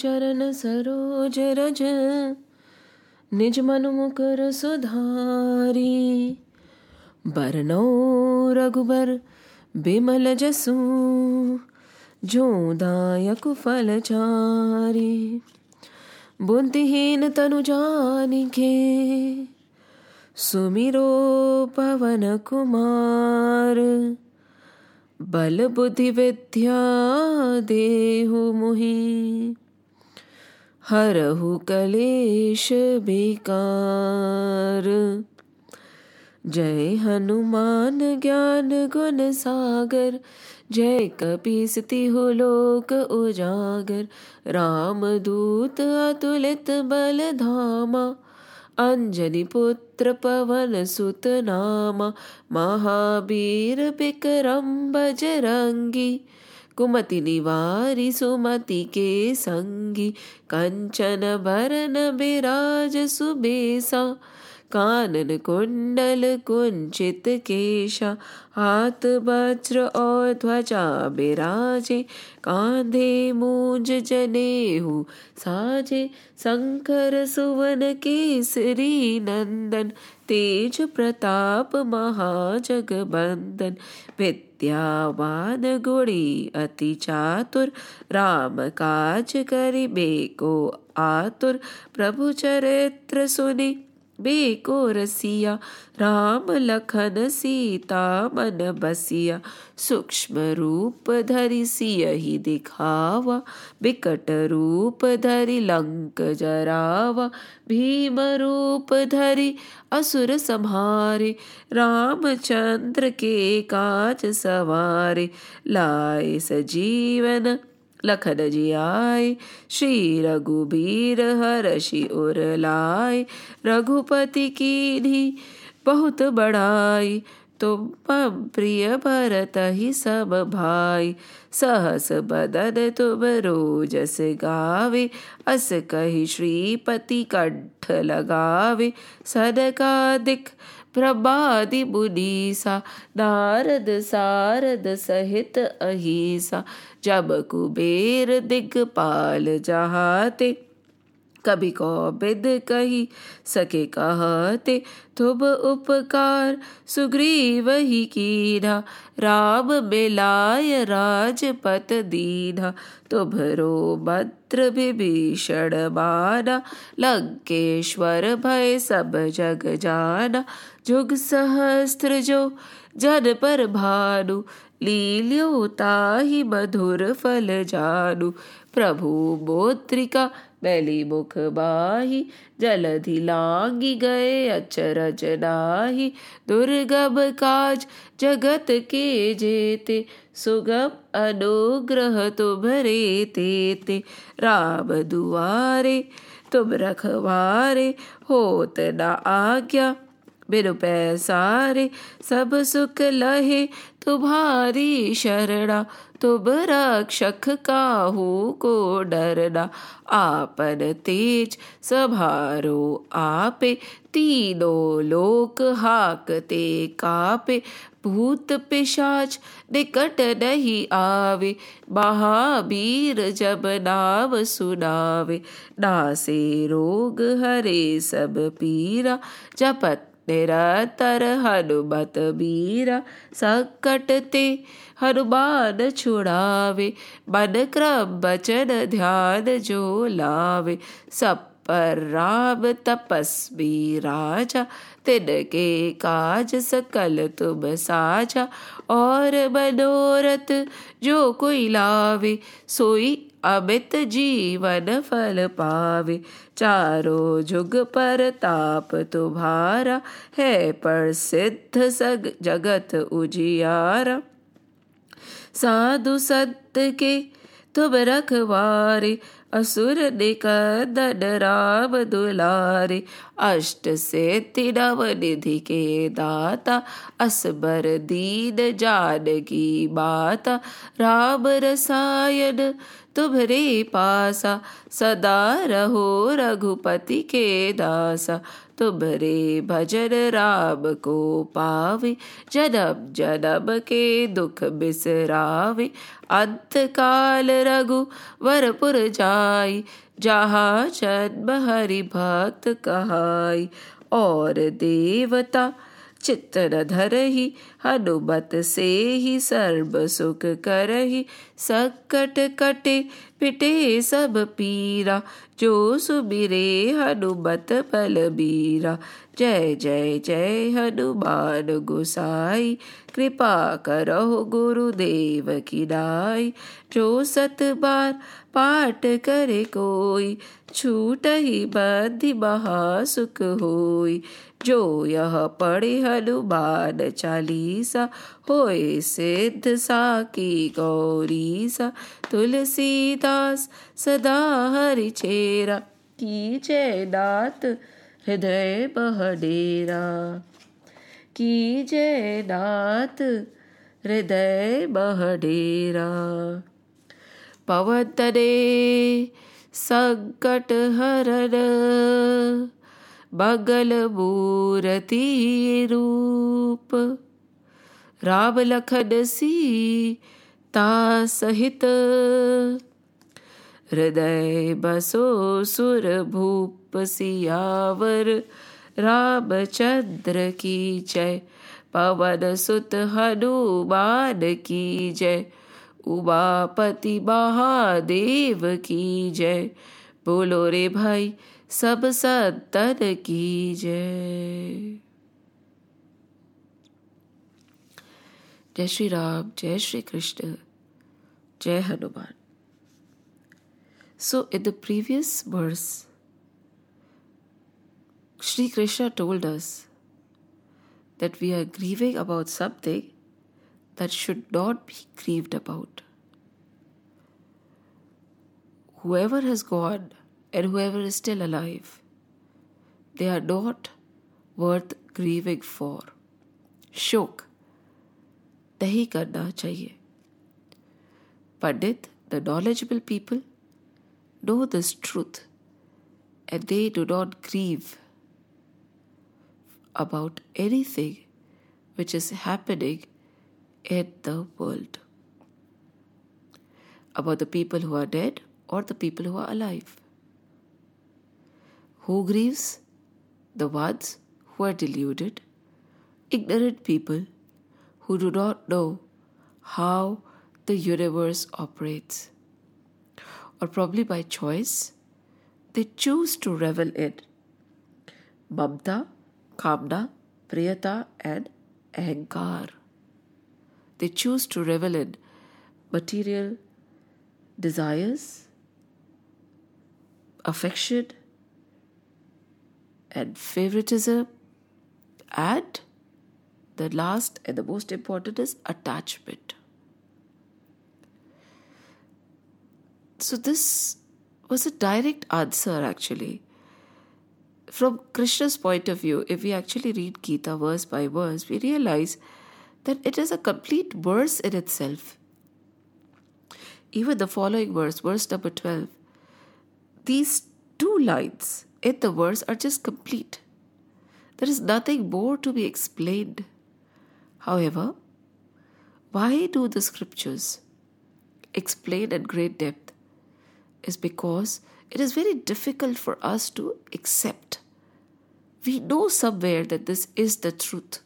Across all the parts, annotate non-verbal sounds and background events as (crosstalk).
चरण सरोज रज, निज मन मुकर सुधारी। बरनौ रघुबर बिमल जसु, जो दायक फल चारी। बुद्धिहीन तनु जानिके, सुमिरो पवन कुमार। बल बुद्धि विद्या देहु मुहि। हरहु कलेश बेकार। जय हनुमान ज्ञान गुण सागर जय कपीस तिहु लोक उजागर। राम दूत अतुलित बल धामा अंजनी पुत्र पवन सुत नामा। महावीर विक्रम बजरंगी कुमति निवारी सुमति के संगी, कंचन भरन बिराज सुबेसा। कानन कुंडल कुंचित केशा, हाथ वज्र और ध्वजा बिराजे कांधे मूंज जनेहु साजे शंकर सुवन केसरी नंदन। तेज प्रताप महाजगबंदन विद्यावान गुणी अति चातुर राम काज करिबे को आतुर। प्रभु चरित्र सुनि। बेको रसिया राम लखन सीता मन बसिया, सूक्ष्म रूप धरि सियहि दिखावा, बिकट रूप धरि लंक जरावा, भीम रूप धरि असुर संहारे, रामचंद्र के काज सवारे, लाए सजीवन लखन जी आए, श्री रघुबीर हर्षि उर लाए, रघुपति की धी बहुत बड़ाई, तुम प्रिय भरत ही सब भाई, सहस बदन तुम रोजस गावे, अस कही श्रीपति कंठ लगावे सदकादिक प्रभादि बुनीसा नारद सारद सहित अहिसा, जब कुबेर दिगपाल जहाते कभी को बिद कही सके कहते तुब उपकार, सुग्रीव ही कीना राम मिलाय राजपत दीना तुभरो मंत्र विभीषण माना लंकेश्वर भय सब जग जाना जुग सहस्त्र जो जन पर भानु लील्यो ताहि मधुर फल जानु। प्रभु मोत्रिका मैली मुख बाही जलधि लांगी गए अचरज नाही दुर्गम काज जगत के जेते, सुगम अनुग्रह तुम्हरे तेते। राम दुआरे तुम रखवारे, होत न आज्ञा। बिनु पैसारे सब सुख लहे, तुम्हारी शरणा, तुम रक्षक काहू को डरना। आपन तेज सभारो आपे, तीनों लोक हाकते कापे। भूत पिशाच निकट नहीं आवे, महावीर जब नाम सुनावे। नासे रोग हरे सब पीरा, जपत निरतर हनुमत बीरा संकट ते हनुमान छुड़ावे, मन क्रम बचन ध्यान जो लावे। सब पर राम तपस्वी राजा, तिनके काज सकल तुम साझा। और मनोरथ जो कोई लावे, सोई अमित जीवन फल पावे। चारों जुग पर ताप तुम्हारा है प्रसिद्ध सग जगत उजियारा। साधु संत के तुम रखवारे, असुर निकंदन राम दुलारे। अष्ट से नव निधि के दाता, असबर दीन जानकी माता। राम रसायन तुभरे पासा, सदा रहो रघुपति के दासा। तुभरे भजन राम को पावे जन्म जन्म के दुख बिसरावे। अंत काल रघु वरपुर जाय जहा जन्म हरि भक्त कहाई। और देवता चित्त न धरही हनुमत से ही सर्व सुख करही, सकट कटे पिटे सब पीरा। जो सुबिरे हनुमत बल बलबीरा जय जय जय हनुमान गुसाई, कृपा करो गुरुदेव की नाई। जो सत बार पाठ करे कोई छूट ही बद्धि महासुख होई। जो यह पढ़िहलु ो चालीसा होय सिद्ध सा किरिसा तुलसीदास सदा हरि चेरा हरिचेरा जयनाथ हृदय बहडेरा की जयनाथ हृदय बहडेरा पवतरे संकट हरन बगल मूर्ति रूप राम लखन सीता सहित हृदय बसो सुर भूप सियावर। रामचंद्र की जय। पवन सुत हनुमान की जय। उमापति महादेव की जय। बोलो रे भाई सब संतन की जय जय श्री राम जय श्री कृष्ण जय Hanuman So, in the previous verse, Sri Krishna told us that we are grieving about something that should not be grieved about. Whoever has gone and whoever is still alive, they are not worth grieving for. शोक नहीं करना चाहिए पंडित the knowledgeable people know this truth and they do not grieve about anything which is happening in the world, about the people who are dead or the people who are alive. Who grieves? The ones who are deluded, ignorant people who do not know how the universe operates or probably by choice, they choose to revel in mamta, kamna, priyata, and ahankar. They choose to revel in material desires, affection, and favoritism, and the last and the most important is attachment. So, this was a direct answer actually. From Krishna's point of view, if we actually read Gita verse by verse, we realize that it is a complete verse in itself. Even the following verse, verse number 12, these two lines in the words are just complete. There is nothing more to be explained. However, why do the scriptures explain at great depth? is because it is very difficult for us to accept. We know somewhere that this is the truth,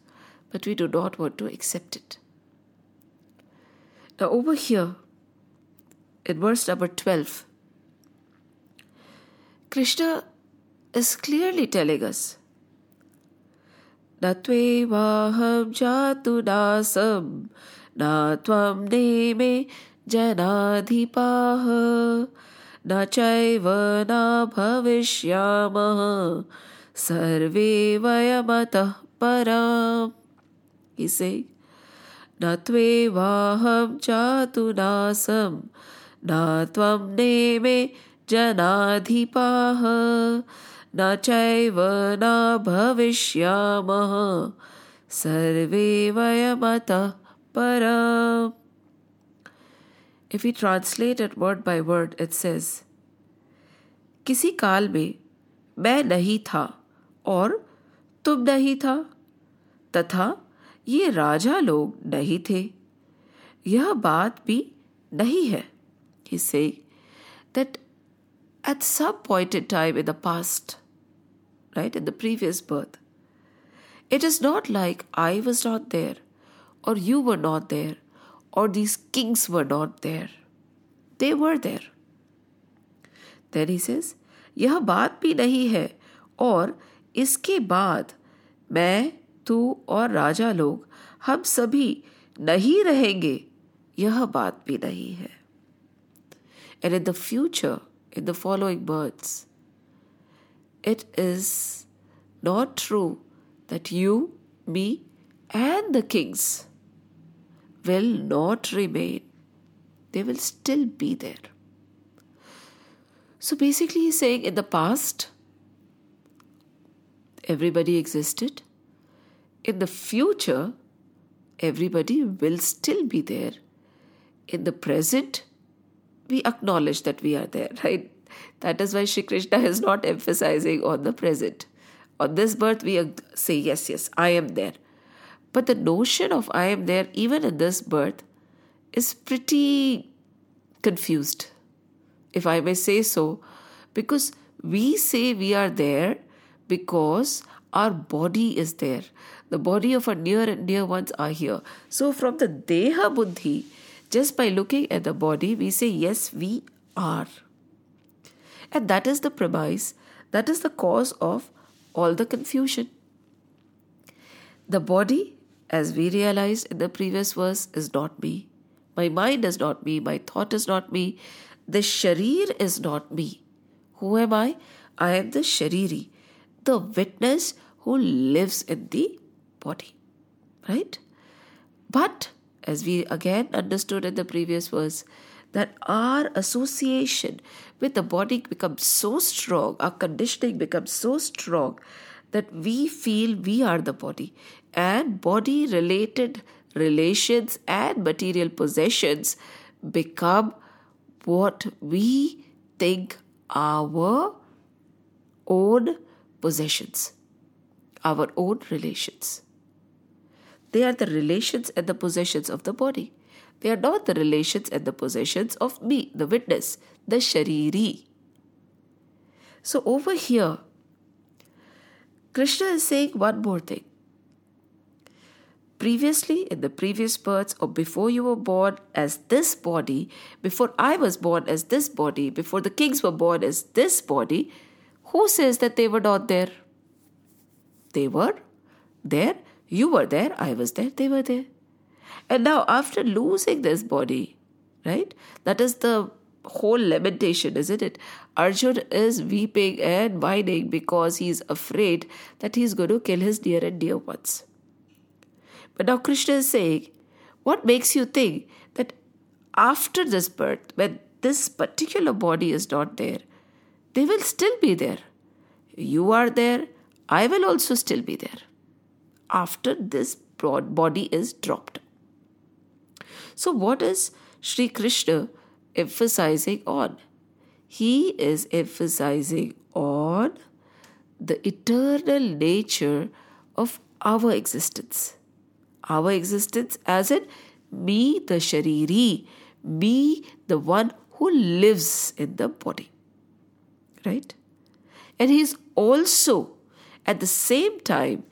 but we do not want to accept it. Now, over here, in verse number 12, Krishna is clearly telling us. न त्वेवाहं जातु नासं न त्वं नेमे जनाधिपाः न चैव न भविष्यामः सर्वे वयमतः पराम् इसे न त्वेवाहं जातु नासं न त्वं नेमे जनाधिपाः न पर if you translate it word by word it says किसी काल में मैं नहीं था और तुम नहीं था, तथा ये राजा लोग नहीं थे। यह बात भी नहीं है। He that at some point in time in the past right, in the previous birth, it is not like I was not there, or you were not there, or these kings were not there. They were there. Then he says, यह बात भी नहीं है और इसके बाद मैं तू और राजा लोग हम सभी नहीं रहेंगे यह बात भी नहीं है and in the future, in the following births, it is not true that you, me, and the kings will not remain. They will still be there. So basically, he's saying in the past, everybody existed. In the future, everybody will still be there. In the present, we acknowledge that we are there, (laughs) right? That is why Shri Krishna is not emphasizing on the present. On this birth, we say, Yes, yes, I am there. But the notion of I am there, even in this birth, is pretty confused, if I may say so, because we say we are there because our body is there. The body of our near and dear ones are here. So, from the Deha Buddhi, just by looking at the body, we say, Yes, we are. And that is the premise, that is the cause of all the confusion. The body, as we realized in the previous verse, is not me. My mind is not me. My thought is not me. The sharir is not me. Who am I? I am the shariri, the witness who lives in the body. Right? But as we again understood in the previous verse, that our association with the body becomes so strong, our conditioning becomes so strong that we feel we are the body, and body related relations and material possessions become what we think our own possessions, our own relations. They are the relations and the possessions of the body. They are not the relations and the possessions of me, the witness, the Shariri. So over here, Krishna is saying one more thing. Previously, in the previous births, or before you were born as this body, before I was born as this body, before the kings were born as this body, who says that they were not there? They were there you were there, I was there, they were there. And now, after losing this body, right? That is the whole lamentation, isn't it? Arjun is weeping and whining because he's afraid that he's going to kill his dear and dear ones. But now Krishna is saying, what makes you think that after this birth, when this particular body is not there, they will still be there? You are there, I will also still be there after this body is dropped. So, what is Sri Krishna emphasizing on? He is emphasizing on the eternal nature of our existence. Our existence, as in me, the Shariri, me, the one who lives in the body. Right? And he is also at the same time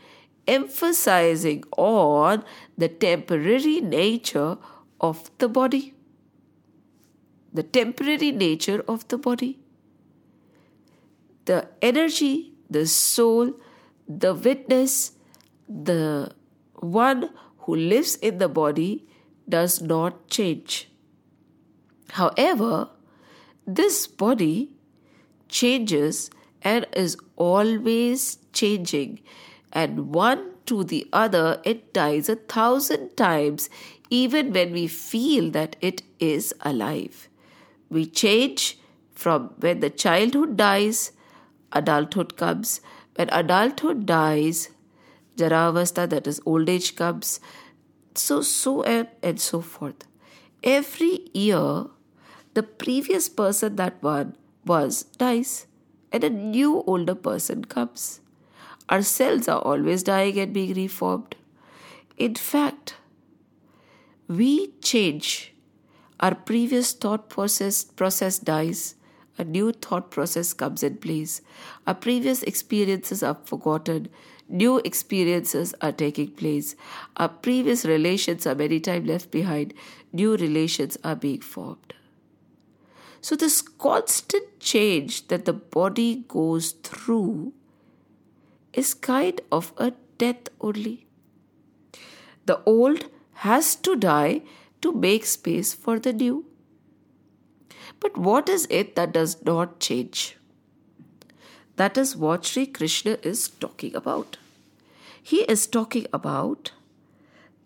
emphasizing on the temporary nature of the body. The temporary nature of the body. The energy, the soul, the witness, the one who lives in the body does not change. However, this body changes and is always changing and one to the other, it dies a thousand times, even when we feel that it is alive. We change from when the childhood dies, adulthood comes. When adulthood dies, Jaravasta, that is old age, comes. So, so and, and so forth. every year, the previous person that one was dies, and a new older person comes. Our cells are always dying and being reformed. In fact, we change. Our previous thought process, process dies, a new thought process comes in place. Our previous experiences are forgotten, new experiences are taking place. Our previous relations are many times left behind, new relations are being formed. So, this constant change that the body goes through is kind of a death only. The old has to die to make space for the new. But what is it that does not change? That is what Sri Krishna is talking about. He is talking about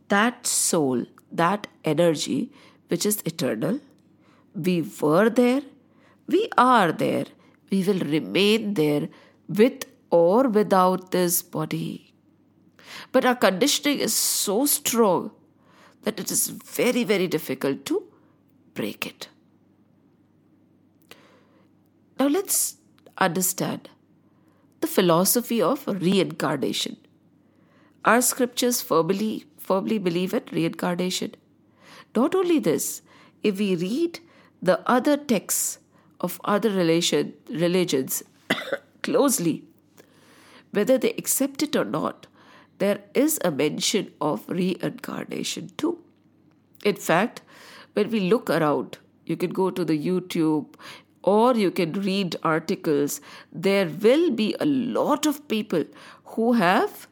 that soul, that energy which is eternal. We were there, we are there, we will remain there with or without this body. But our conditioning is so strong that it is very, very difficult to break it. Now let's understand the philosophy of reincarnation. Our scriptures firmly, firmly believe in reincarnation. Not only this, if we read the other texts of other religions (coughs) closely, whether they accept it or not, there is a mention of reincarnation too. In fact, when we look around, you can go to the YouTube or you can read articles, there will be a lot of people who have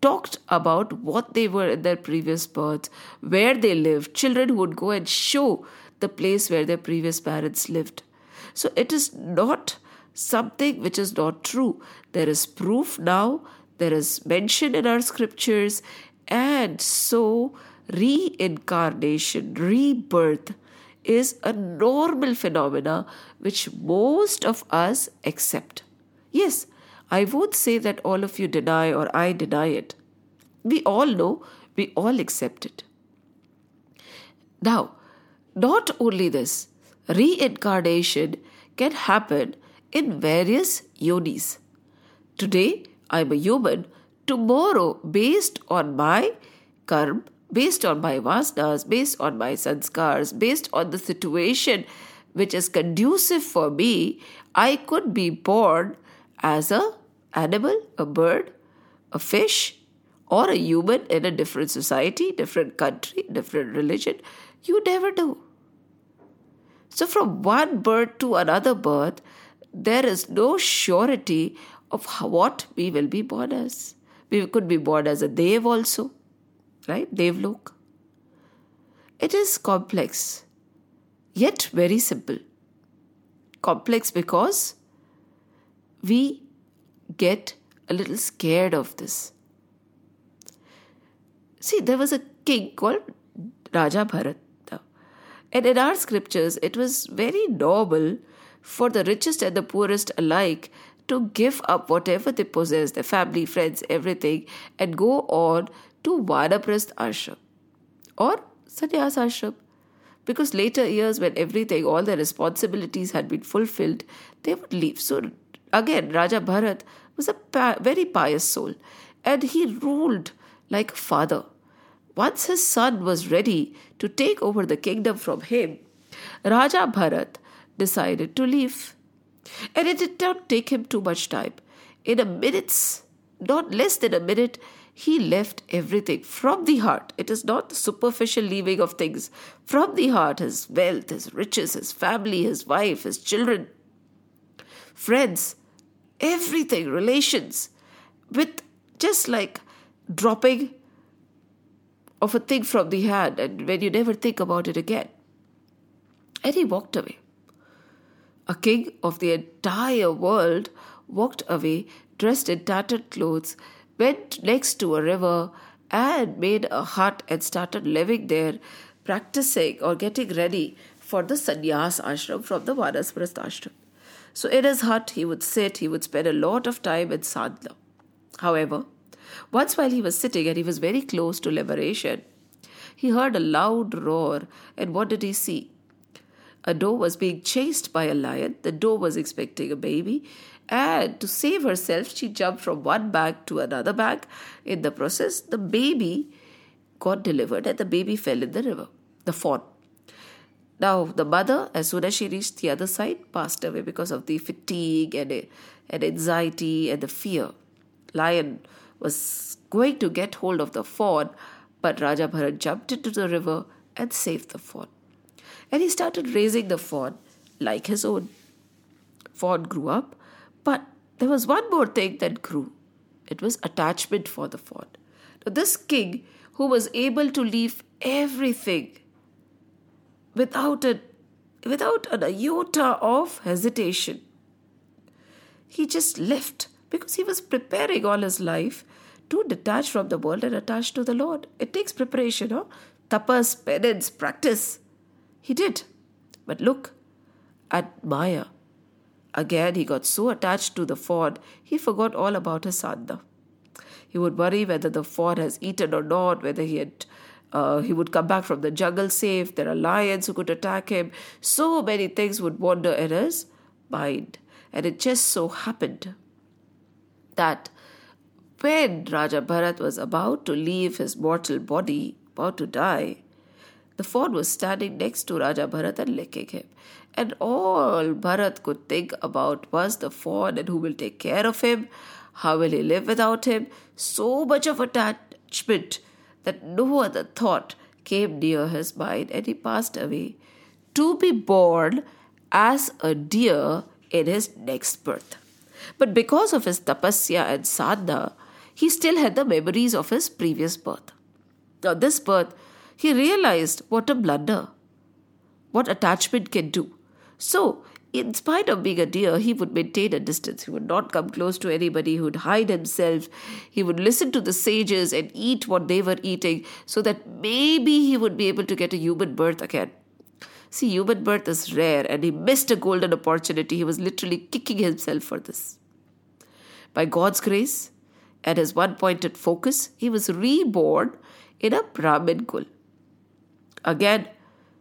talked about what they were in their previous births, where they lived. Children would go and show the place where their previous parents lived. So it is not something which is not true. There is proof now, there is mention in our scriptures, and so reincarnation, rebirth is a normal phenomena which most of us accept. Yes, I won't say that all of you deny or I deny it. We all know, we all accept it. Now, not only this, reincarnation can happen in various yonis. Today, I'm a human. Tomorrow, based on my karma, based on my vasanas, based on my sanskars, based on the situation which is conducive for me, I could be born as a animal, a bird, a fish, or a human in a different society, different country, different religion. You never know. So, from one birth to another birth, there is no surety of what we will be born as. We could be born as a Dev also, right? Devlok. It is complex, yet very simple. Complex because we get a little scared of this. See, there was a king called Raja Bharata. And in our scriptures, it was very normal for the richest and the poorest alike to give up whatever they possess, their family, friends, everything, and go on to Vanaprastha ashram or sannyas ashram. Because later years, when everything, all their responsibilities had been fulfilled, they would leave. So again, Raja Bharat was a very pious soul and he ruled like a father. Once his son was ready to take over the kingdom from him, Raja Bharat decided to leave. And it did not take him too much time. In a minute's, not less than a minute, he left everything from the heart. It is not the superficial leaving of things. From the heart, his wealth, his riches, his family, his wife, his children, friends, everything, relations, with just like dropping of a thing from the hand, and when you never think about it again. And he walked away. A king of the entire world walked away dressed in tattered clothes went next to a river and made a hut and started living there, practicing or getting ready for the sannyas ashram from the Vanaprastha ashram. So in his hut, he would sit, he would spend a lot of time in sadhana. However, once while he was sitting and he was very close to liberation, he heard a loud roar, and what did he see? A doe was being chased by a lion. The doe was expecting a baby, and to save herself, she jumped from one bag to another bag. In the process, the baby got delivered, and the baby fell in the river, the fawn. Now, the mother, as soon as she reached the other side, passed away because of the fatigue and, and anxiety and the fear. Lion was going to get hold of the fawn, but Raja Bharat jumped into the river and saved the fawn. And he started raising the fawn like his own. Fawn grew up, but there was one more thing that grew. It was attachment for the fawn. Now, this king, who was able to leave everything without a without an iota of hesitation, he just left because he was preparing all his life to detach from the world and attach to the Lord. It takes preparation, huh? tapas, penance, practice. He did. But look at Maya. Again, he got so attached to the Ford, he forgot all about his sadhana. He would worry whether the Ford has eaten or not, whether he had uh, he would come back from the jungle safe. There are lions who could attack him. So many things would wander in his mind. And it just so happened that when Raja Bharat was about to leave his mortal body, about to die, the fawn was standing next to Raja Bharat and licking him. And all Bharat could think about was the fawn and who will take care of him, how will he live without him. So much of attachment that no other thought came near his mind, and he passed away to be born as a deer in his next birth. But because of his tapasya and sadhana, he still had the memories of his previous birth. Now, this birth, he realized what a blunder, what attachment can do. So, in spite of being a deer, he would maintain a distance. He would not come close to anybody. He would hide himself. He would listen to the sages and eat what they were eating so that maybe he would be able to get a human birth again. See, human birth is rare and he missed a golden opportunity. He was literally kicking himself for this. By God's grace and his one pointed focus, he was reborn in a Brahmin kul. Again,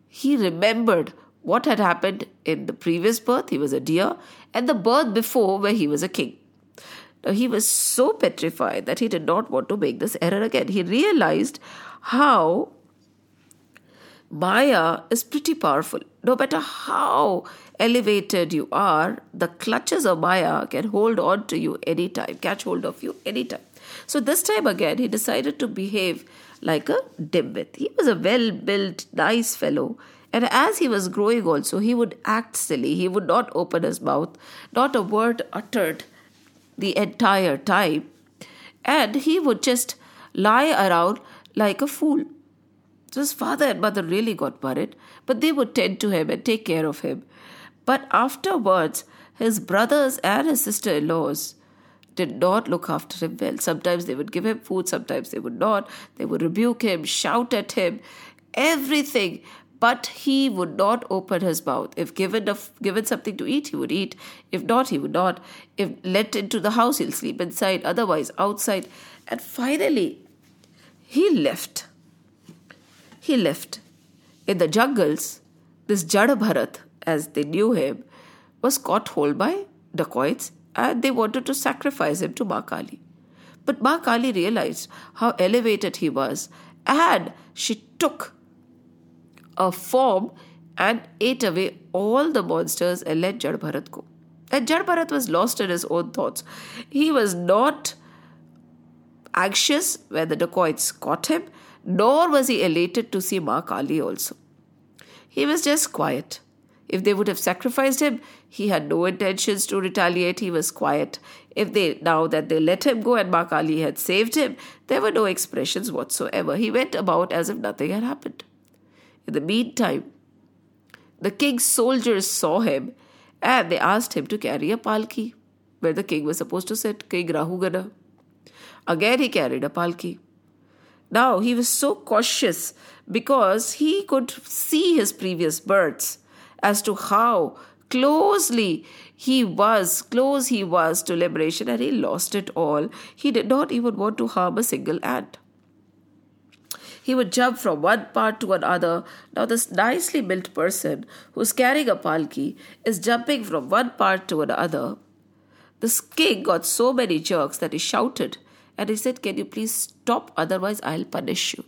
he remembered what had happened in the previous birth, he was a deer, and the birth before, where he was a king. Now, he was so petrified that he did not want to make this error again. He realized how Maya is pretty powerful. No matter how elevated you are, the clutches of Maya can hold on to you anytime, catch hold of you anytime. So, this time again, he decided to behave like a dimwit. He was a well built, nice fellow and as he was growing also, he would act silly. He would not open his mouth, not a word uttered the entire time. And he would just lie around like a fool. So his father and mother really got worried, but they would tend to him and take care of him. But afterwards, his brothers and his sister in laws did not look after him well. Sometimes they would give him food, sometimes they would not. They would rebuke him, shout at him, everything but he would not open his mouth. If given a, given something to eat, he would eat. If not, he would not. If let into the house, he'll sleep inside. Otherwise, outside. And finally, he left. He left. In the jungles, this Jada Bharat, as they knew him, was caught hold by dacoits and they wanted to sacrifice him to Ma Kali. But Ma Kali realized how elevated he was and she took a form and ate away all the monsters and let Jad Bharat go. And Jad Bharat was lost in his own thoughts. He was not anxious when the dacoits caught him, nor was he elated to see Ma Kali also. He was just quiet. If they would have sacrificed him, he had no intentions to retaliate. He was quiet. If they now that they let him go and Ma Kali had saved him, there were no expressions whatsoever. He went about as if nothing had happened. In the meantime, the king's soldiers saw him and they asked him to carry a palki where the king was supposed to sit, King Rahugana. Again, he carried a palki. Now, he was so cautious because he could see his previous births as to how closely he was, close he was to liberation, and he lost it all. He did not even want to harm a single ant. He would jump from one part to another. Now, this nicely built person who's carrying a palki is jumping from one part to another. This king got so many jerks that he shouted and he said, Can you please stop? Otherwise, I'll punish you.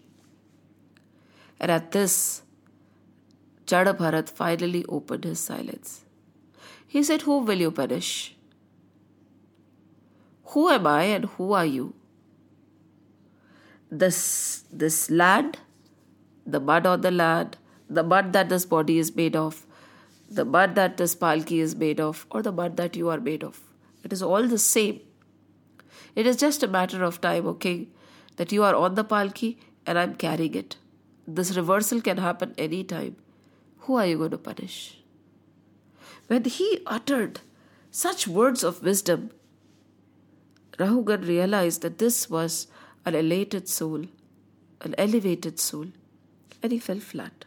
And at this, Jada Bharat finally opened his silence. He said, Who will you punish? Who am I and who are you? This, this land, the mud on the land, the mud that this body is made of, the mud that this palki is made of, or the mud that you are made of. It is all the same. It is just a matter of time, okay, that you are on the palki and I'm carrying it. This reversal can happen any time. Who are you going to punish? When he uttered such words of wisdom, Rahugan realized that this was an elated soul, an elevated soul, and he fell flat.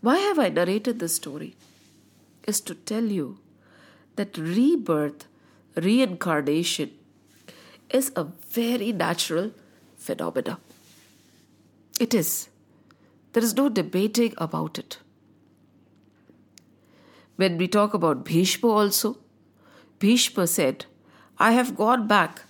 Why have I narrated this story? Is to tell you that rebirth, reincarnation, is a very natural phenomena. It is. There is no debating about it. When we talk about Bhishma also, Bhishma said, I have gone back.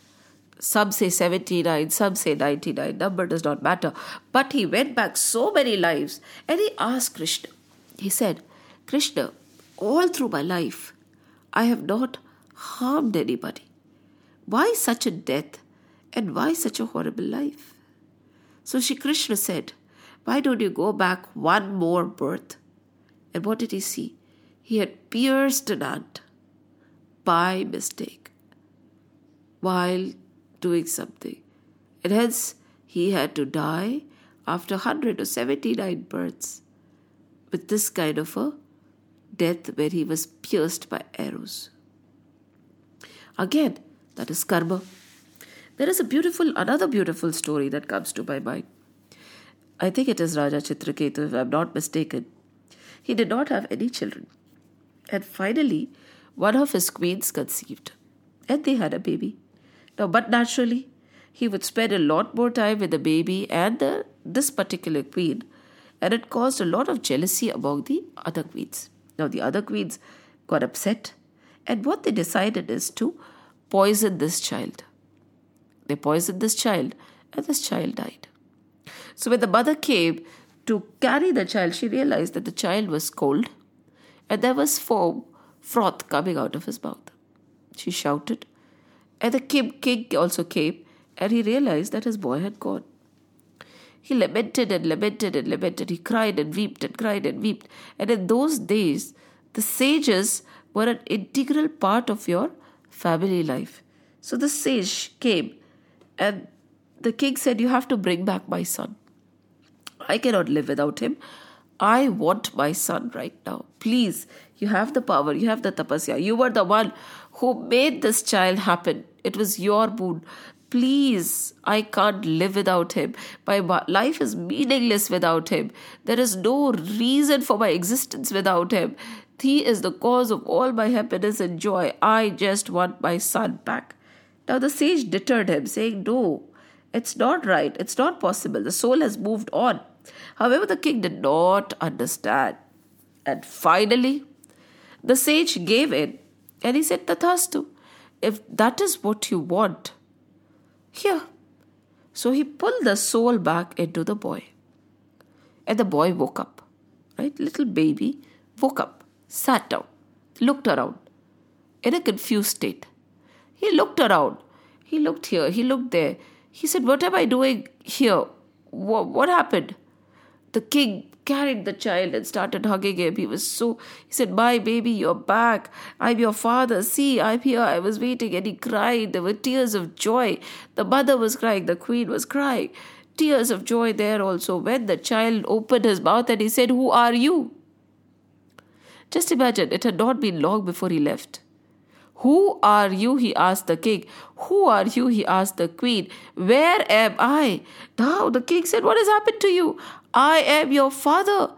Some say 79, some say 99, number does not matter. But he went back so many lives and he asked Krishna, he said, Krishna, all through my life, I have not harmed anybody. Why such a death and why such a horrible life? So Shri Krishna said, Why don't you go back one more birth? And what did he see? He had pierced an ant by mistake while doing something. And hence he had to die after 179 births with this kind of a death where he was pierced by arrows. Again, that is karma. There is a beautiful, another beautiful story that comes to my mind. I think it is Raja Chitraketu, if I'm not mistaken. He did not have any children. And finally, one of his queens conceived. And they had a baby. Now, but naturally, he would spend a lot more time with the baby and the, this particular queen. And it caused a lot of jealousy among the other queens. Now, the other queens got upset. And what they decided is to poison this child. They poisoned this child, and this child died. So, when the mother came to carry the child, she realized that the child was cold and there was foam, froth coming out of his mouth. She shouted, and the king also came, and he realized that his boy had gone. He lamented and lamented and lamented. He cried and wept and cried and wept. And in those days, the sages were an integral part of your family life. So the sage came, and the king said, You have to bring back my son. I cannot live without him. I want my son right now. Please, you have the power, you have the tapasya. You were the one who made this child happen. It was your boon. Please, I can't live without him. My life is meaningless without him. There is no reason for my existence without him. He is the cause of all my happiness and joy. I just want my son back. Now the sage deterred him, saying, No, it's not right. It's not possible. The soul has moved on. However, the king did not understand. And finally, the sage gave in and he said, Tathastu, if that is what you want, here. So he pulled the soul back into the boy. And the boy woke up, right? Little baby woke up, sat down, looked around in a confused state. He looked around. He looked here. He looked there. He said, What am I doing here? What, what happened? The king carried the child and started hugging him. He was so, he said, My baby, you're back. I'm your father. See, I'm here. I was waiting. And he cried. There were tears of joy. The mother was crying. The queen was crying. Tears of joy there also. When the child opened his mouth and he said, Who are you? Just imagine, it had not been long before he left. Who are you? he asked the king. Who are you? he asked the queen. Where am I? Now the king said, What has happened to you? I am your father.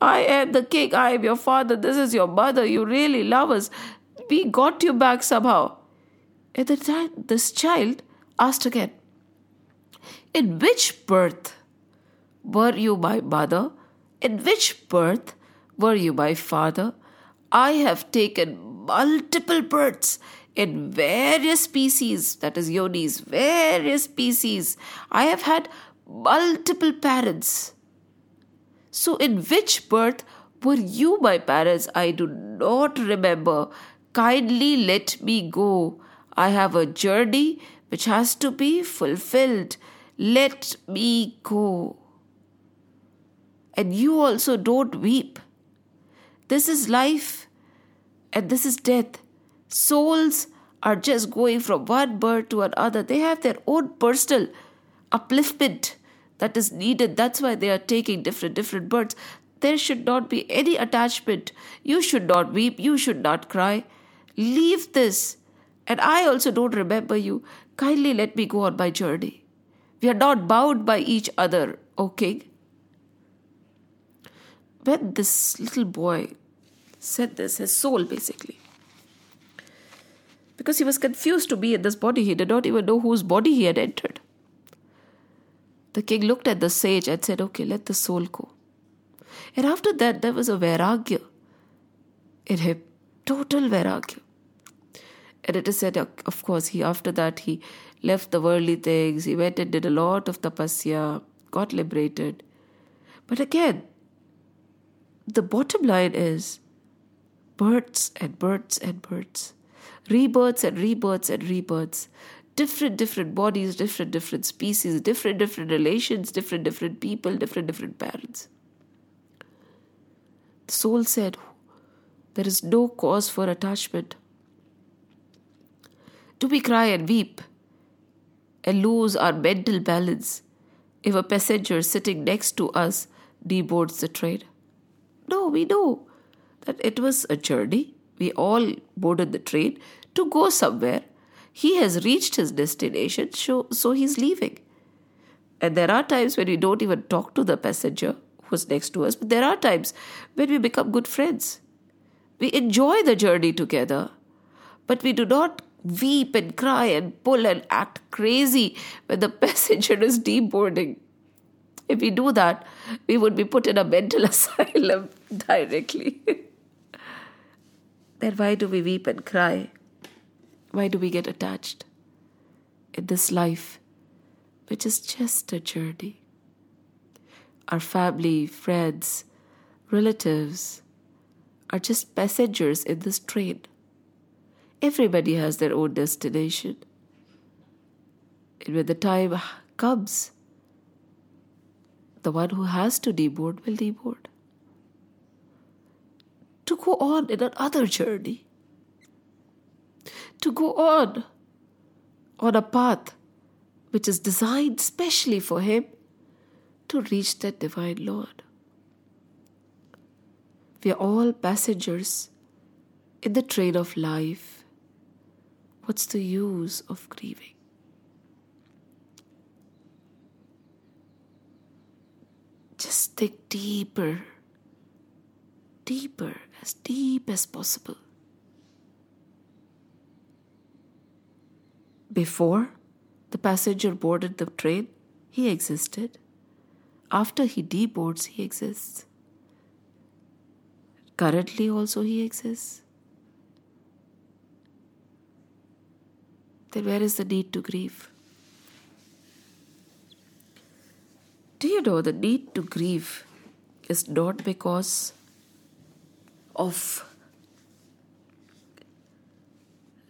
I am the king. I am your father. This is your mother. You really love us. We got you back somehow. At the time, this child asked again, In which birth were you my mother? In which birth were you my father? I have taken multiple births in various species, that is yonis, various species. I have had multiple parents. So, in which birth were you my parents? I do not remember. Kindly let me go. I have a journey which has to be fulfilled. Let me go. And you also don't weep. This is life and this is death. Souls are just going from one birth to another. They have their own personal upliftment that is needed. That's why they are taking different different births. There should not be any attachment. You should not weep. You should not cry. Leave this. And I also don't remember you. Kindly let me go on my journey. We are not bound by each other, O king. When this little boy said this, his soul basically, because he was confused to be in this body, he did not even know whose body he had entered. The king looked at the sage and said, Okay, let the soul go. And after that, there was a vairagya in him, total vairagya. And it is said, of course, he after that he left the worldly things, he went and did a lot of tapasya, got liberated. But again, the bottom line is births and births and births, rebirths and rebirths and rebirths different different bodies different different species different different relations different different people different different parents. The soul said there is no cause for attachment. Do we cry and weep? And lose our mental balance if a passenger sitting next to us deboards the train? No we know that it was a journey. We all boarded the train to go somewhere he has reached his destination, so, so he's leaving. And there are times when we don't even talk to the passenger who's next to us, but there are times when we become good friends. We enjoy the journey together, but we do not weep and cry and pull and act crazy when the (laughs) passenger is deboarding. If we do that, we would be put in a mental (laughs) asylum directly. (laughs) then why do we weep and cry? Why do we get attached in this life, which is just a journey? Our family, friends, relatives are just passengers in this train. Everybody has their own destination. And when the time comes, the one who has to deboard will deboard. To go on in another journey to go on on a path which is designed specially for him to reach that divine Lord. We are all passengers in the train of life. What's the use of grieving? Just dig deeper, deeper, as deep as possible. Before the passenger boarded the train, he existed. After he deboards, he exists. Currently, also, he exists. Then, where is the need to grieve? Do you know the need to grieve is not because of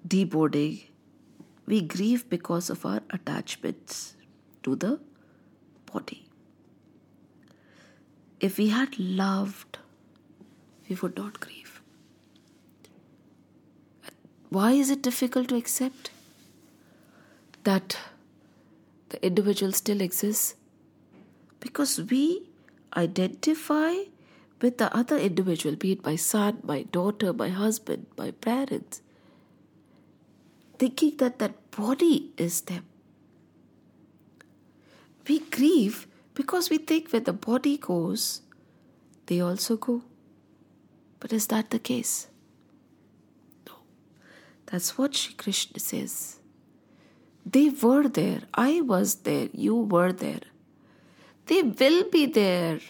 deboarding we grieve because of our attachments to the body. If we had loved, we would not grieve. Why is it difficult to accept that the individual still exists? Because we identify with the other individual, be it my son, my daughter, my husband, my parents thinking that that body is them. We grieve because we think when the body goes, they also go. But is that the case? No. That's what Sri Krishna says. They were there. I was there. You were there. They will be there.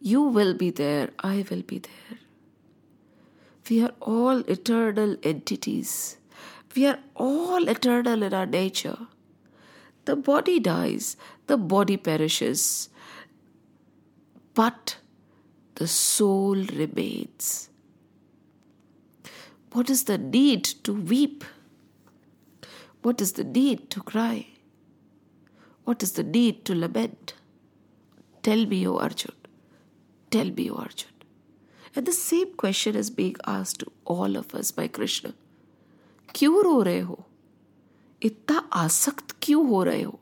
You will be there. I will be there. We are all eternal entities. We are all eternal in our nature. The body dies, the body perishes, but the soul remains. What is the need to weep? What is the need to cry? What is the need to lament? Tell me, O Arjun. Tell me, O Arjun. And the same question is being asked to all of us by Krishna. क्यों रो रहे हो इतना आसक्त क्यों हो रहे हो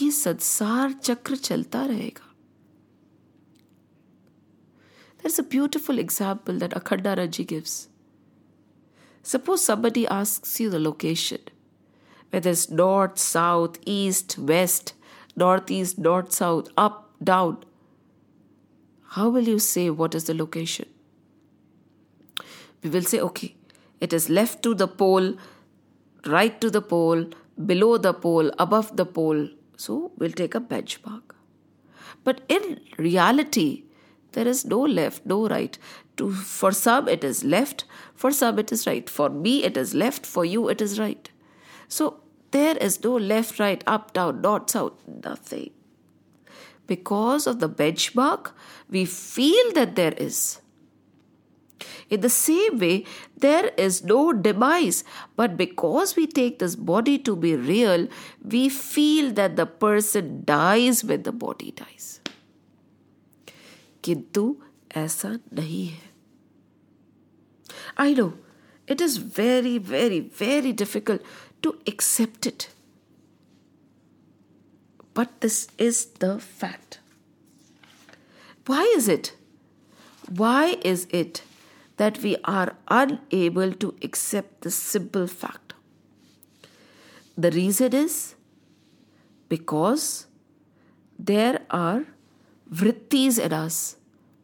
ये संसार चक्र चलता रहेगा There's a beautiful example that Akhandaraji gives. Suppose somebody asks you the location, whether it's north, south, east, west, northeast, north, south, up, down. How will you say what is the location? We will say, okay, it is left to the pole, right to the pole, below the pole, above the pole. So we'll take a benchmark. But in reality, there is no left, no right. To, for some, it is left, for some, it is right. For me, it is left, for you, it is right. So there is no left, right, up, down, north, south, nothing. Because of the benchmark, we feel that there is. In the same way, there is no demise, but because we take this body to be real, we feel that the person dies when the body dies. किंतु ऐसा नहीं है I know it is very, very, very difficult to accept it. But this is the fact. Why is it? Why is it that we are unable to accept the simple fact? The reason is because there are vrittis in us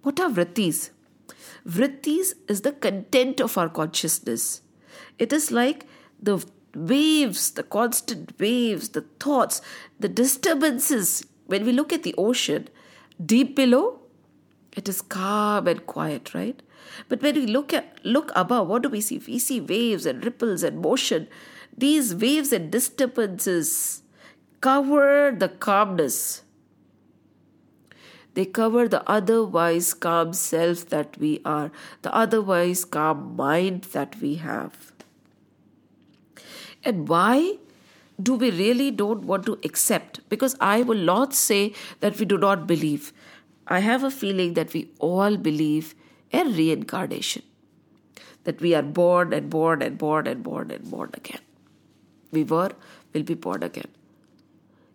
what are vrittis? Vrittis is the content of our consciousness. It is like the waves, the constant waves, the thoughts, the disturbances. When we look at the ocean, deep below, it is calm and quiet, right? But when we look at look above, what do we see? We see waves and ripples and motion. These waves and disturbances cover the calmness they cover the otherwise calm self that we are, the otherwise calm mind that we have. And why do we really don't want to accept? Because I will not say that we do not believe. I have a feeling that we all believe in reincarnation. That we are born and born and born and born and born again. We were, will be born again.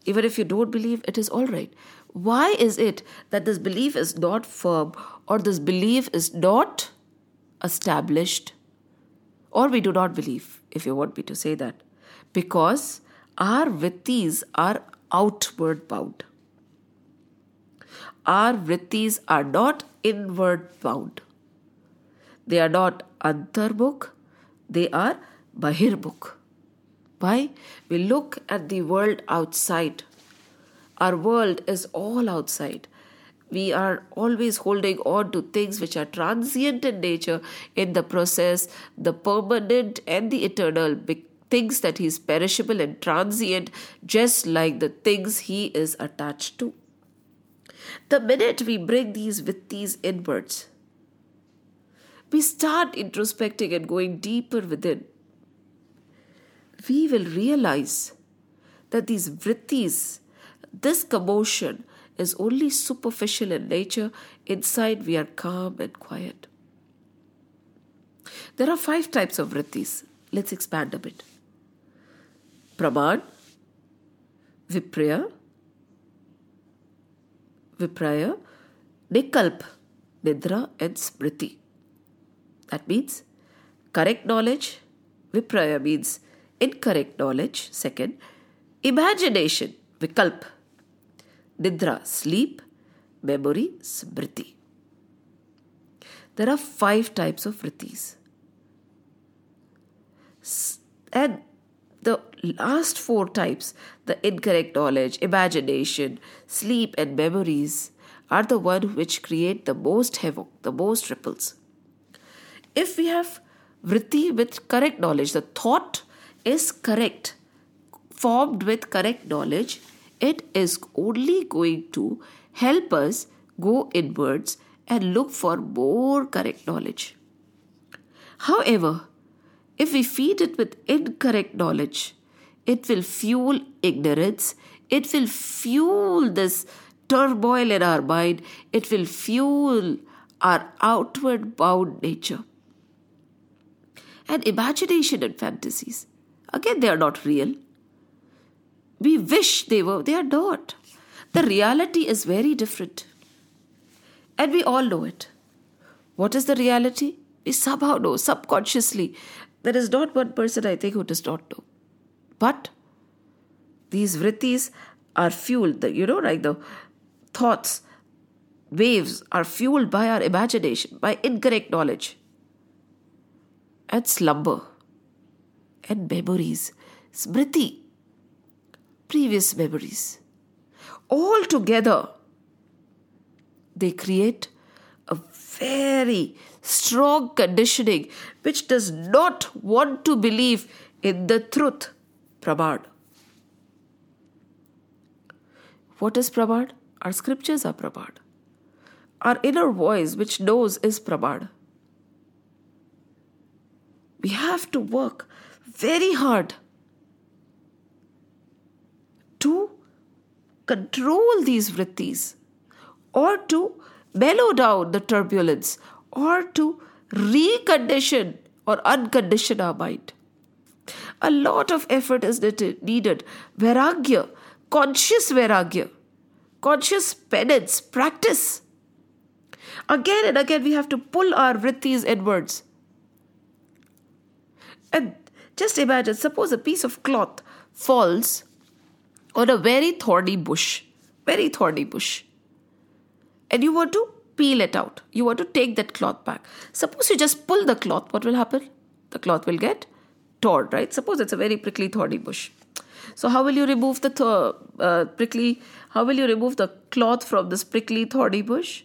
Even if you don't believe, it is all right. Why is it that this belief is not firm or this belief is not established? Or we do not believe, if you want me to say that. Because our vrittis are outward bound. Our vrittis are not inward bound. They are not antarbuk, they are bahirbuk. Why? We look at the world outside our world is all outside. We are always holding on to things which are transient in nature, in the process, the permanent and the eternal, things that He is perishable and transient, just like the things He is attached to. The minute we bring these vrittis inwards, we start introspecting and going deeper within. We will realize that these vrittis this commotion is only superficial in nature. Inside, we are calm and quiet. There are five types of vrittis. Let's expand a bit. Praman, Vipraya, Vipraya, Vikalp, Nidra, and Smriti. That means correct knowledge. Vipraya means incorrect knowledge. Second, imagination, Vikalp Nidra, sleep, memory, smriti. There are five types of vrittis. And the the last four types, the incorrect knowledge, imagination, sleep, and memories, are the one which create the most havoc, the most ripples. If we have vritti with correct knowledge, the thought is correct, formed with correct knowledge, it is only going to help us go inwards and look for more correct knowledge. However, if we feed it with incorrect knowledge, it will fuel ignorance, it will fuel this turmoil in our mind, it will fuel our outward bound nature. And imagination and fantasies. Again, they are not real. We wish they were, they are not. The reality is very different. And we all know it. What is the reality? We somehow know, subconsciously. There is not one person, I think, who does not know. But these vrittis are fueled, you know, like the thoughts, waves are fueled by our imagination, by incorrect knowledge, and slumber, and memories, smriti, previous memories. All together, they create a very strong conditioning which does not want to believe in the truth, Praman. What is Praman? Our scriptures are Praman. Our inner voice, which knows, is Praman. We to work very hard to control these vrittis or to mellow down the turbulence or to recondition or uncondition our mind. A lot of effort is needed. Vairagya, conscious vairagya, conscious penance, practice. Again and again, we have to pull our vrittis inwards. And just imagine suppose a piece of cloth falls on a very thorny bush, very thorny bush, and you want to peel it out. You want to take that cloth back. Suppose you just pull the cloth, what will happen? The cloth will get torn, right? Suppose it's a very prickly, thorny bush. So, how will you remove the th- uh, prickly? How will you remove the cloth from this prickly, thorny bush?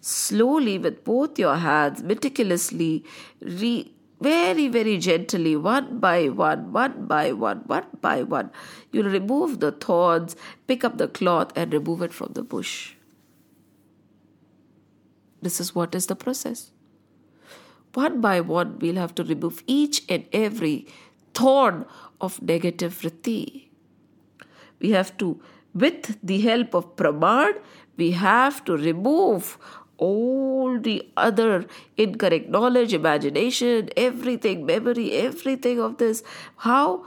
Slowly, with both your hands, meticulously, re- very, very gently, one by one, one by one, one by one, you'll remove the thorns, pick up the cloth, and remove it from the bush. This is what is the process. One by one, we'll have to remove each and every thorn of negative vritti. We have to, with the help of praman, we have to remove all the other incorrect knowledge, imagination, everything, memory, everything of this. How?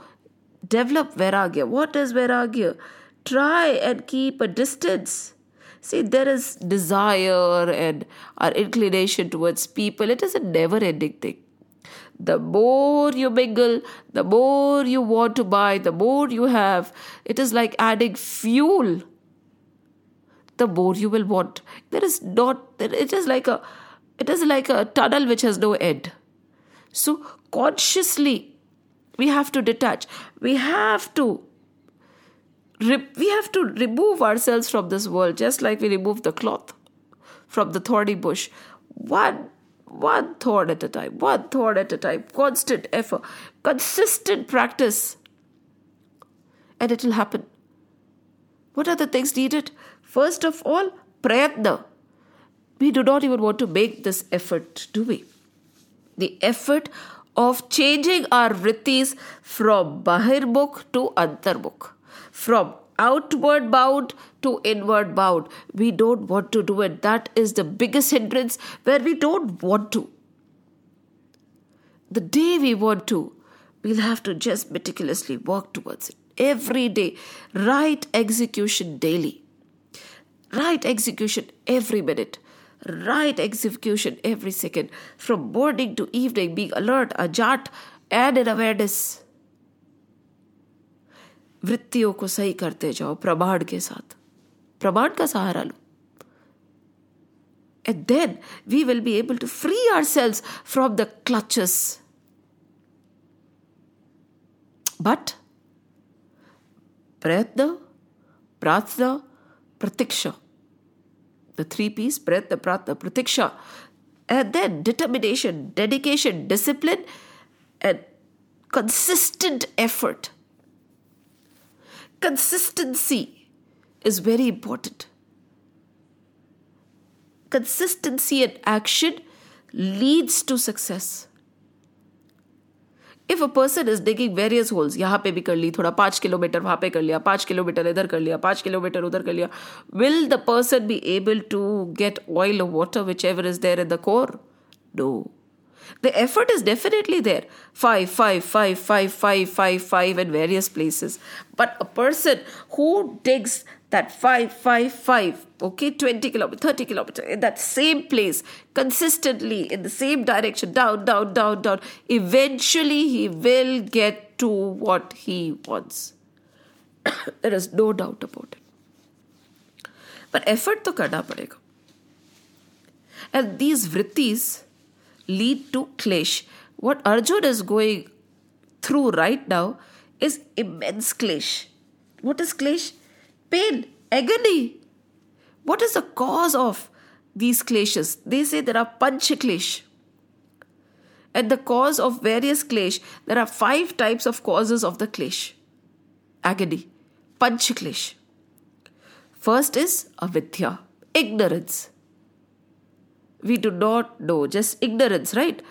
Develop Vairagya. What is Vairagya? Try and keep a distance See, there is desire and our inclination towards people. It is a never ending thing. The more you mingle, the more you want to buy, the more you have. It is like adding fuel. The more you will want. There is not, it is like a, it is like a tunnel which has no end. So consciously, we have to detach. We have to we have to remove ourselves from this world just like we remove the cloth from the thorny bush one one thorn at a time one thorn at a time constant effort consistent practice and it will happen what are the things needed first of all prayatna we do not even want to make this effort do we the effort of changing our vrittis from bahirbuk to antarbuk from outward bound to inward bound. We don't want to do it. That is the biggest hindrance where we don't want to. The day we want to, we'll have to just meticulously work towards it. Every day, right execution daily, right execution every minute, right execution every second, from morning to evening, being alert, ajat, and in awareness. वृत्तियों को सही करते जाओ प्रबाढ़ के साथ प्रबाढ़ का सहारा लो And then we will be able to free ourselves from the clutches. But Prayatna, Pratna, Pratiksha. The three P's, Prayatna, Pratna, Pratiksha. And then determination, dedication, discipline, and consistent effort. Consistency is very important. Consistency in action leads to success. If a person is digging various holes यहाँ पे भी कर ली थोड़ा पाँच kilometre वहाँ पे कर लिया पाँच किलोमीटर इधर कर लिया पाँच किलोमीटर उधर कर लिया will the person be able to get oil और water which ever is there in the core no The effort is definitely there. Five, five, five, five, five, five, five in various places. But a person who digs that 555 okay? 20 kilometers 30 kilometers in that same place consistently in the same direction down down down down. Eventually he will get to what he wants. (coughs) There is no doubt about it. But effort to karna padega and these vrittis lead to klesh what arjun is going through right now is immense klesh what is klesh pain, agony. What is the cause of these clashes? They say there are panch clash. And the cause of various clash, there are five types of causes of the clash. Agony, panch clash. First is avidya, ignorance. We do not know, just ignorance, right?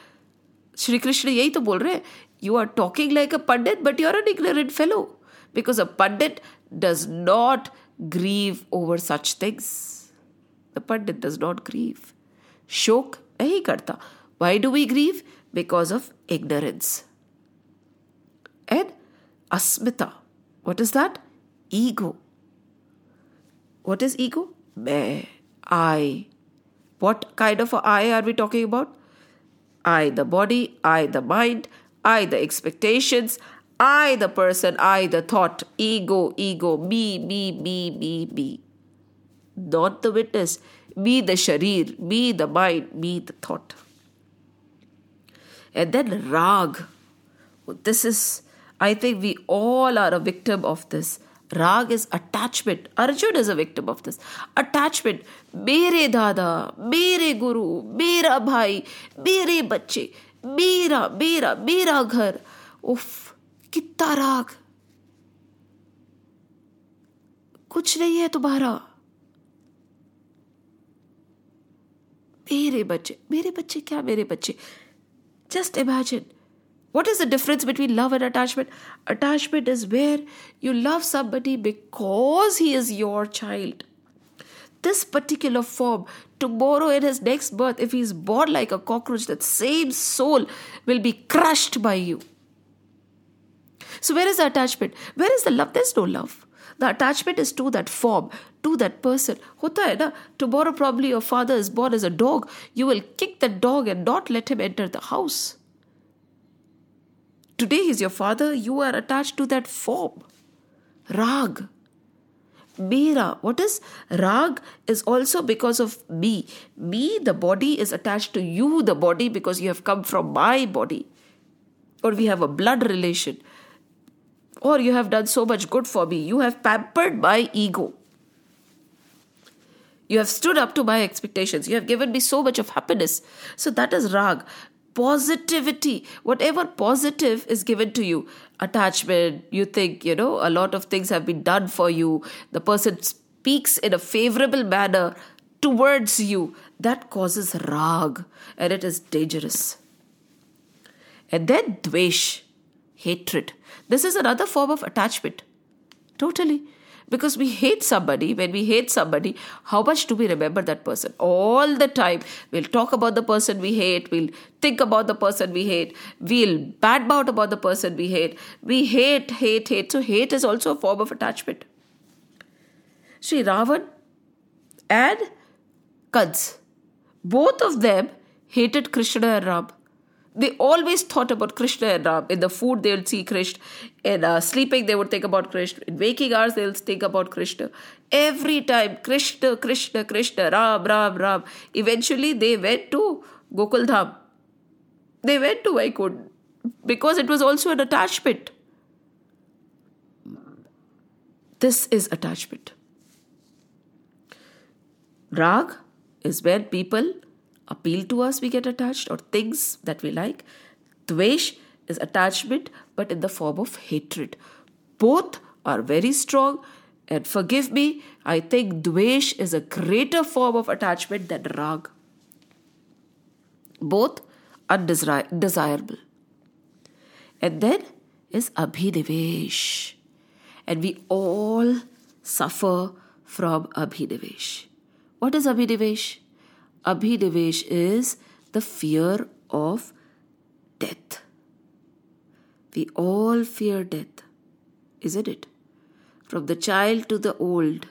Shri Krishna यही तो बोल रहे हैं you are talking like a pandit, but you are an ignorant fellow. Because a pandit does not grieve over such things. The Pandit does not grieve. Shok nahi karta. Why do we grieve? Because of ignorance. And asmita. What is that? Ego. What is ego? Me. I. What kind of I are we talking about? I, the body, I, the mind, I, the expectations, I, the person, I, the thought, ego, ego, me, me, me, me, me. Not the witness, me, the sharir, me, the mind, me, the thought. And then rag. This is, I think we all are a victim of this. Rag is attachment. Arjun is a victim of this. Attachment. Mere dada, mere guru, mera bhai, mere bache, mera, mera, mera ghar. Uff कि राग कुछ नहीं है तुम्हारा। मेरे बच्चे मेरे बच्चे, क्या मेरे बच्चे? Just imagine what is the difference between love and attachment attachment is where you love someone because he is your child this particular form to borrow in his next birth if he is born like a cockroach that same soul will be crushed by you So, where is the attachment? Where is the love? There's no love. The attachment is to that form, to that person. Hota? Tomorrow, probably your father is born as a dog. You will kick that dog and not let him enter the house. Today, he's your father. You are attached to that form. Rag. Mera. What is rag? Is also because of me. Me, the body, is attached to you, the body, because you have come from my body. Or we have a blood relation or you have done so much good for me. You have pampered my ego. You have stood up to my expectations. You have given me so much of happiness. So that is rag. Positivity, whatever positive is given to you, attachment, you think, you know, a lot of things have been done for you. The person speaks in a favorable manner towards you. That causes rag and it is dangerous. And then dvesh hatred. This is another form of attachment. Totally. Because we hate somebody, when we hate somebody, how much do we remember that person? All the time. We'll talk about the person we hate, we'll think about the person we hate, we'll badmouth about the person we hate. We hate, hate, hate. So, hate is also a form of attachment. Sri Ravan and Kans, both of them hated Krishna and Ram they always thought about Krishna and Ram. In the food, they would see Krishna. In uh, sleeping, they would think about Krishna. In waking hours, they'll think about Krishna. Every time, Krishna, Krishna, Krishna, Ram, Ram, Ram. Eventually, they went to Gokul Dham. They went to Vaikunth because it was also an attachment. This is attachment. Rag is when people appeal to us, we get attached, or things that we like. Dvesh is attachment, but in the form of hatred. Both are very strong, and forgive me, I think Dvesh is a greater form of attachment than Rag. Both are undesirable. And then is Abhinivesh. And we all suffer from Abhinivesh. What is Abhinivesh? Abhinivesh is the fear of death. We all fear death, isn't it? From the child to the old,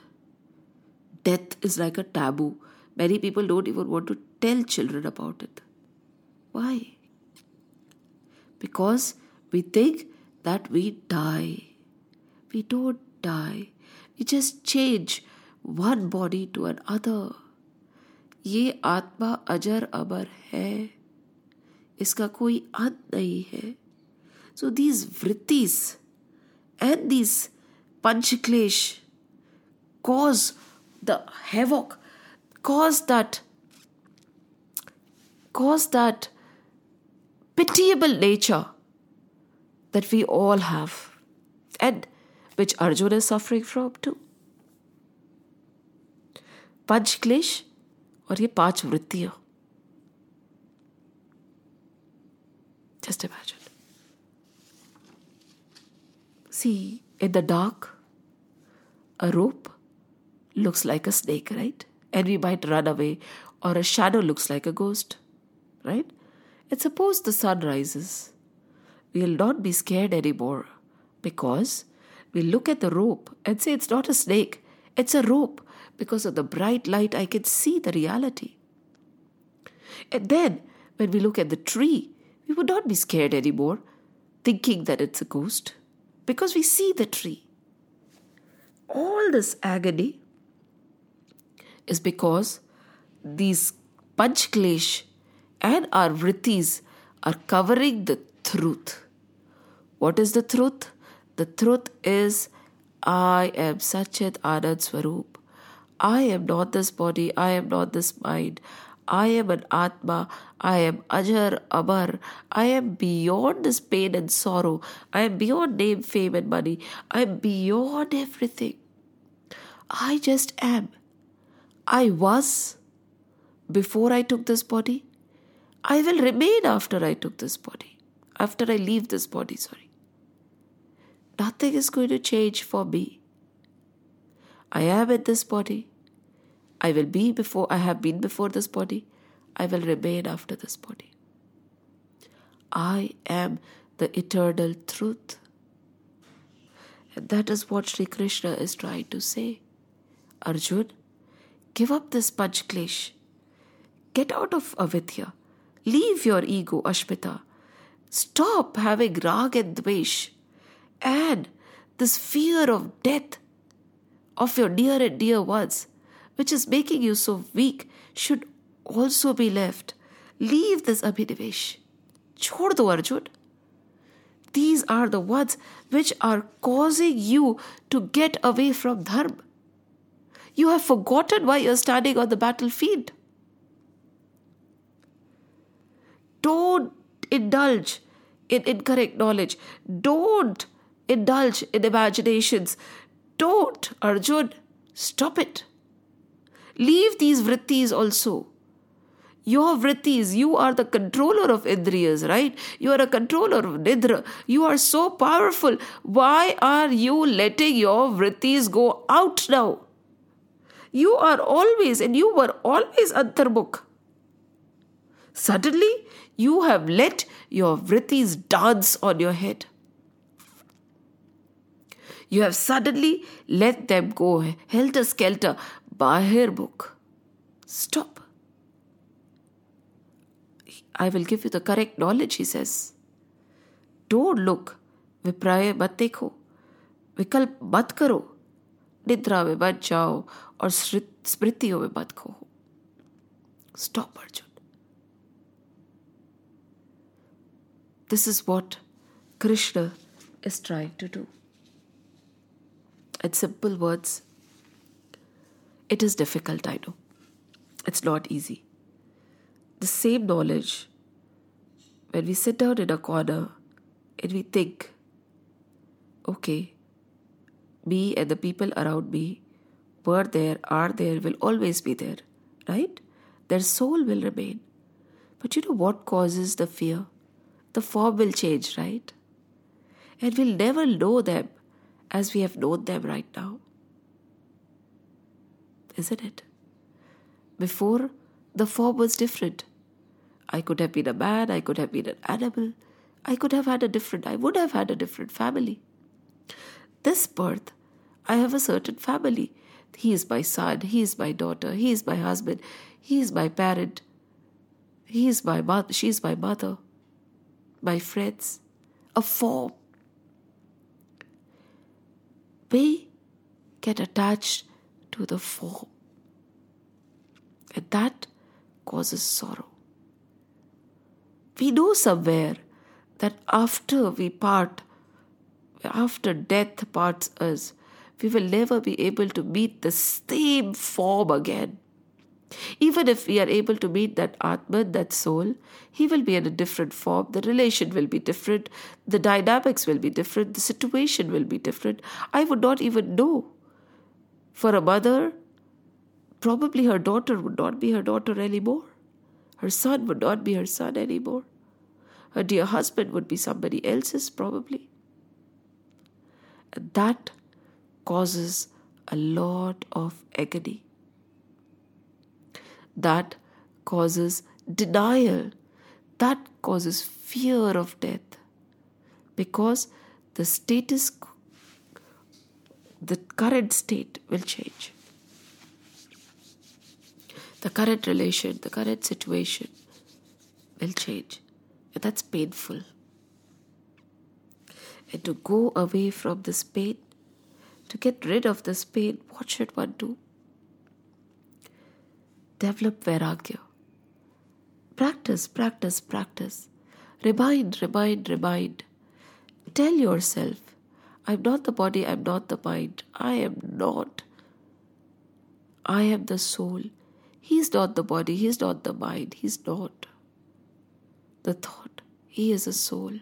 death is like a taboo. Many people don't even want to tell children about it. Why? Because we think that we die. We don't die. We just change one body to another. ये आत्मा अजर अबर है। इसका कोई अंत नहीं है। So these vrittis and these panchaklesh cause the havoc cause that cause that pitiable nature that we all have and which Arjun is suffering from to panchaklesh और ये पांच वृत्तियां Just imagine. See, in the dark, a rope looks like a snake, right? And we might run away, or a shadow looks like a ghost, right? And suppose the sun rises. We'll not be scared anymore because we look at the rope and say it's not a snake, it's a rope. Because of the bright light, I can see the reality. And then, when we look at the tree, we would not be scared anymore, thinking that it's a ghost, because we see the tree. All this agony is because these panchklesh and our vrittis are covering the truth. What is the truth? The truth is I am Satchit Anand Swarup. I am not this body, I am not this mind. I am an Atma, I am Ajar Amar, I am beyond this pain and sorrow, I am beyond name, fame, and money, I am beyond everything. I just am. I was before I took this body. I will remain after I took this body, after I leave this body, sorry. Nothing is going to change for me. I am in this body. I will be before I have been before this body. I will remain after this body. I am the eternal truth. And that is what Sri Krishna is trying to say. Arjun, give up this panchklesh. Get out of avidya. Leave your ego, Asmita. Stop having rag and dvesh. And this fear of death of your dear and dear ones, which is making you so weak, should also be left. Leave this Abhinivesh. Chhod do Arjun. These are the ones which are causing you to get away from Dharma. You have forgotten why you're standing on the battlefield. Don't indulge in incorrect knowledge. Don't indulge in imaginations. Don't, Arjun. Stop it. Leave these vrittis also. Your vrittis, you are the controller of indriyas, right? You are a controller of nidra. You are so powerful. Why are you letting your vrittis go out now? You are always, and you were always antarbukh. Suddenly, you have let your vrittis dance on your head. You have suddenly let them go helter skelter, bahir book. Stop. I will give you the correct knowledge, he says. Don't look. विप्राय मत देखो विकल्प मत करो निद्रा में मत जाओ और स्मृतियों में मत खो stop Arjun This is what Krishna is trying to do. In simple words, it is difficult, I know. It's not easy. The same knowledge, when we sit down in a corner and we think, okay, me and the people around me were there, are there, will always be there, right? Their soul will remain. But you know what causes the fear? The form will change, right? And we'll never know them as we have known them right now. Isn't it? Before, the form was different. I could have been a man, I could have been an animal, I could have had a different, I would have had a different family. This birth, I have a certain family. He is my son, he is my daughter, he is my husband, he is my parent, he is my mother, she is my mother, my friends, a form. We get attached to the form, and that causes sorrow. We know somewhere that after we part, after death parts us, we will never be able to meet the same form again. Even if we are able to meet that Atman, that soul, he will be in a different form. The relation will be different. The dynamics will be different. The situation will be different. I would not even know. For a mother, probably her daughter would not be her daughter anymore. Her son would not be her son anymore. Her dear husband would be somebody else's, probably. And that causes a lot of agony. That causes denial. That causes fear of death. Because the status, the current state will change the current relation, the current situation will change. And that's painful. And to go away from this pain, to get rid of this pain, what should one do? Develop Vairagya. Practice, practice, practice. Remind, remind, remind. Tell yourself, I'm not the body, I'm not the mind. I am not. I am the soul. He's not the body, he's not the mind, he's not the thought. He is a soul.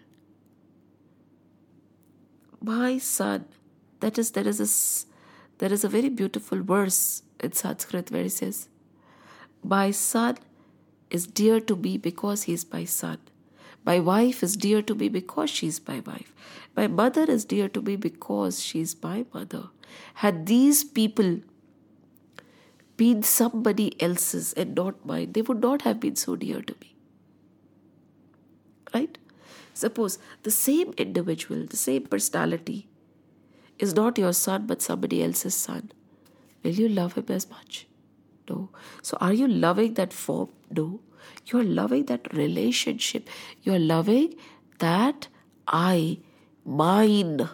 My son, that is there is a there is a very beautiful verse in Sanskrit where he says, My son is dear to me because he is my son. My wife is dear to me because she is my wife. My mother is dear to me because she is my mother. Had these people been somebody else's and not mine, they would not have been so dear to me. Right? Suppose the same individual, the same personality is not your son but somebody else's son. Will you love him as much? No. So are you loving that form? No. You're loving that relationship. You're loving that I, mine.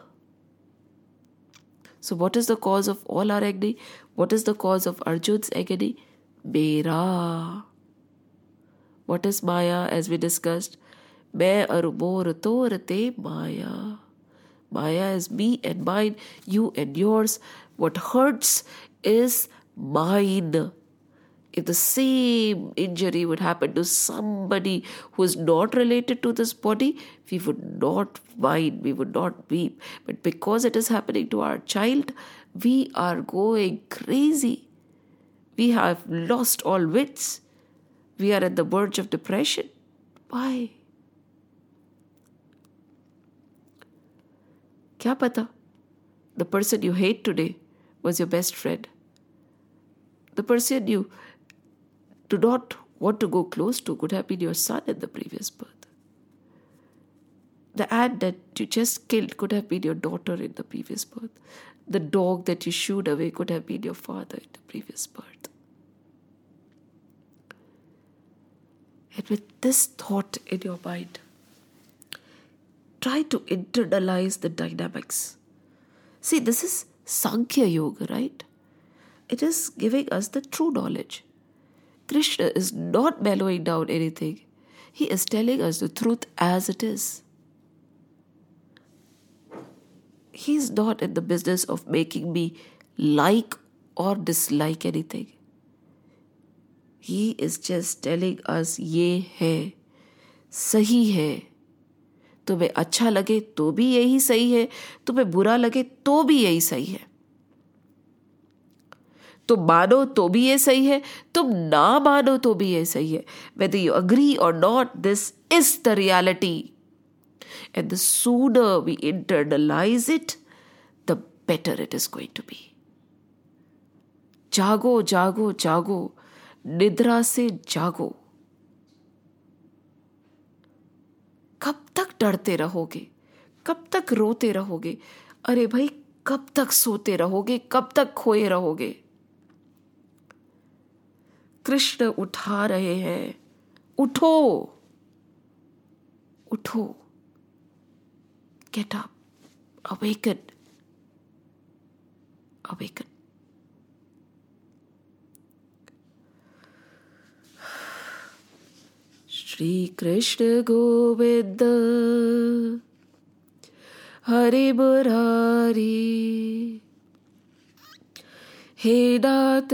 So, what is the cause of all our agony? What is the cause of Arjun's agony? Mera. What is Maya, as we discussed? Me arumor torate Maya. Maya is me and mine, you and yours. What hurts is mine if the same injury would happen to somebody who is not related to this body, we would not whine, we would not weep. But because it is happening to our child, we are going crazy. We have lost all wits. We are at the verge of depression. Why? Kya pata? The person you hate today was your best friend. The person you do not want to go close to could have been your son in the previous birth. The ant that you just killed could have been your daughter in the previous birth. The dog that you shooed away could have been your father in the previous birth. And with this thought in your mind, try to internalize the dynamics. See, this is Sankhya Yoga, right? It is giving us the true knowledge. Krishna is not mellowing down anything. He is telling us the truth as it is. He's not in the business of making me like or dislike anything. He is just telling us ये है सही है तुम्हें अच्छा लगे तो भी यही सही है तुम्हें बुरा लगे तो भी यही सही है तुम मानो तो भी ये सही है, तुम ना मानो तो भी ये सही है। वेदर यू अग्री और not this is the reality and the sooner we internalise it the better it is going to be जागो जागो जागो, निद्रा से जागो। कब तक डरते रहोगे? कब तक रोते रहोगे? अरे भाई, कब तक सोते रहोगे? कब तक खोए रहोगे? कृष्ण उठा रहे हैं। उठो। उठो। Get up awaken awaken Shri Krishna Govind. हरे बुरारी हे दात।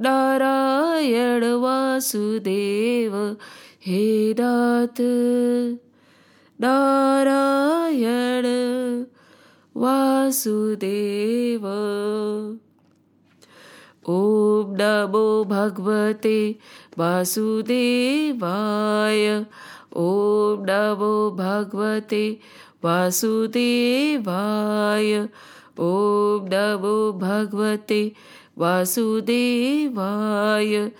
नारायण वासुदेव हे नाथ। नारायण वासुदेव। ॐ नमो भगवते वासुदेवाय। ॐ नमो भगवते वासुदेवाय। ॐ नमो भगवते वासुदेवाय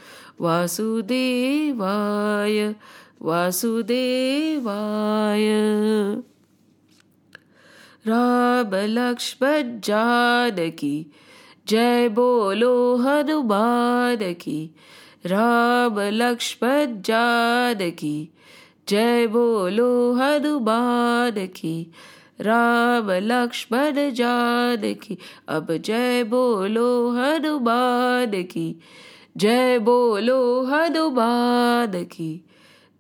वासुदेवाय वासुदेवाय। राम जानकी जय बोलो हनुमान की राम लक्ष्मण जानकी जय बोलो हनुमान की राम लक्ष्मण जान की। अब जय बोलो हनुमान की। जय बोलो हनुमान की।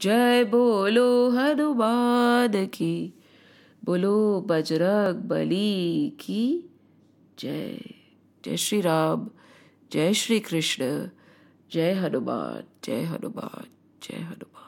जय बोलो हनुमान की। बोलो बजरंग बली की। जय। जय श्री राम। जय श्री कृष्ण। जय हनुमान। जय हनुमान। जय हनुमान।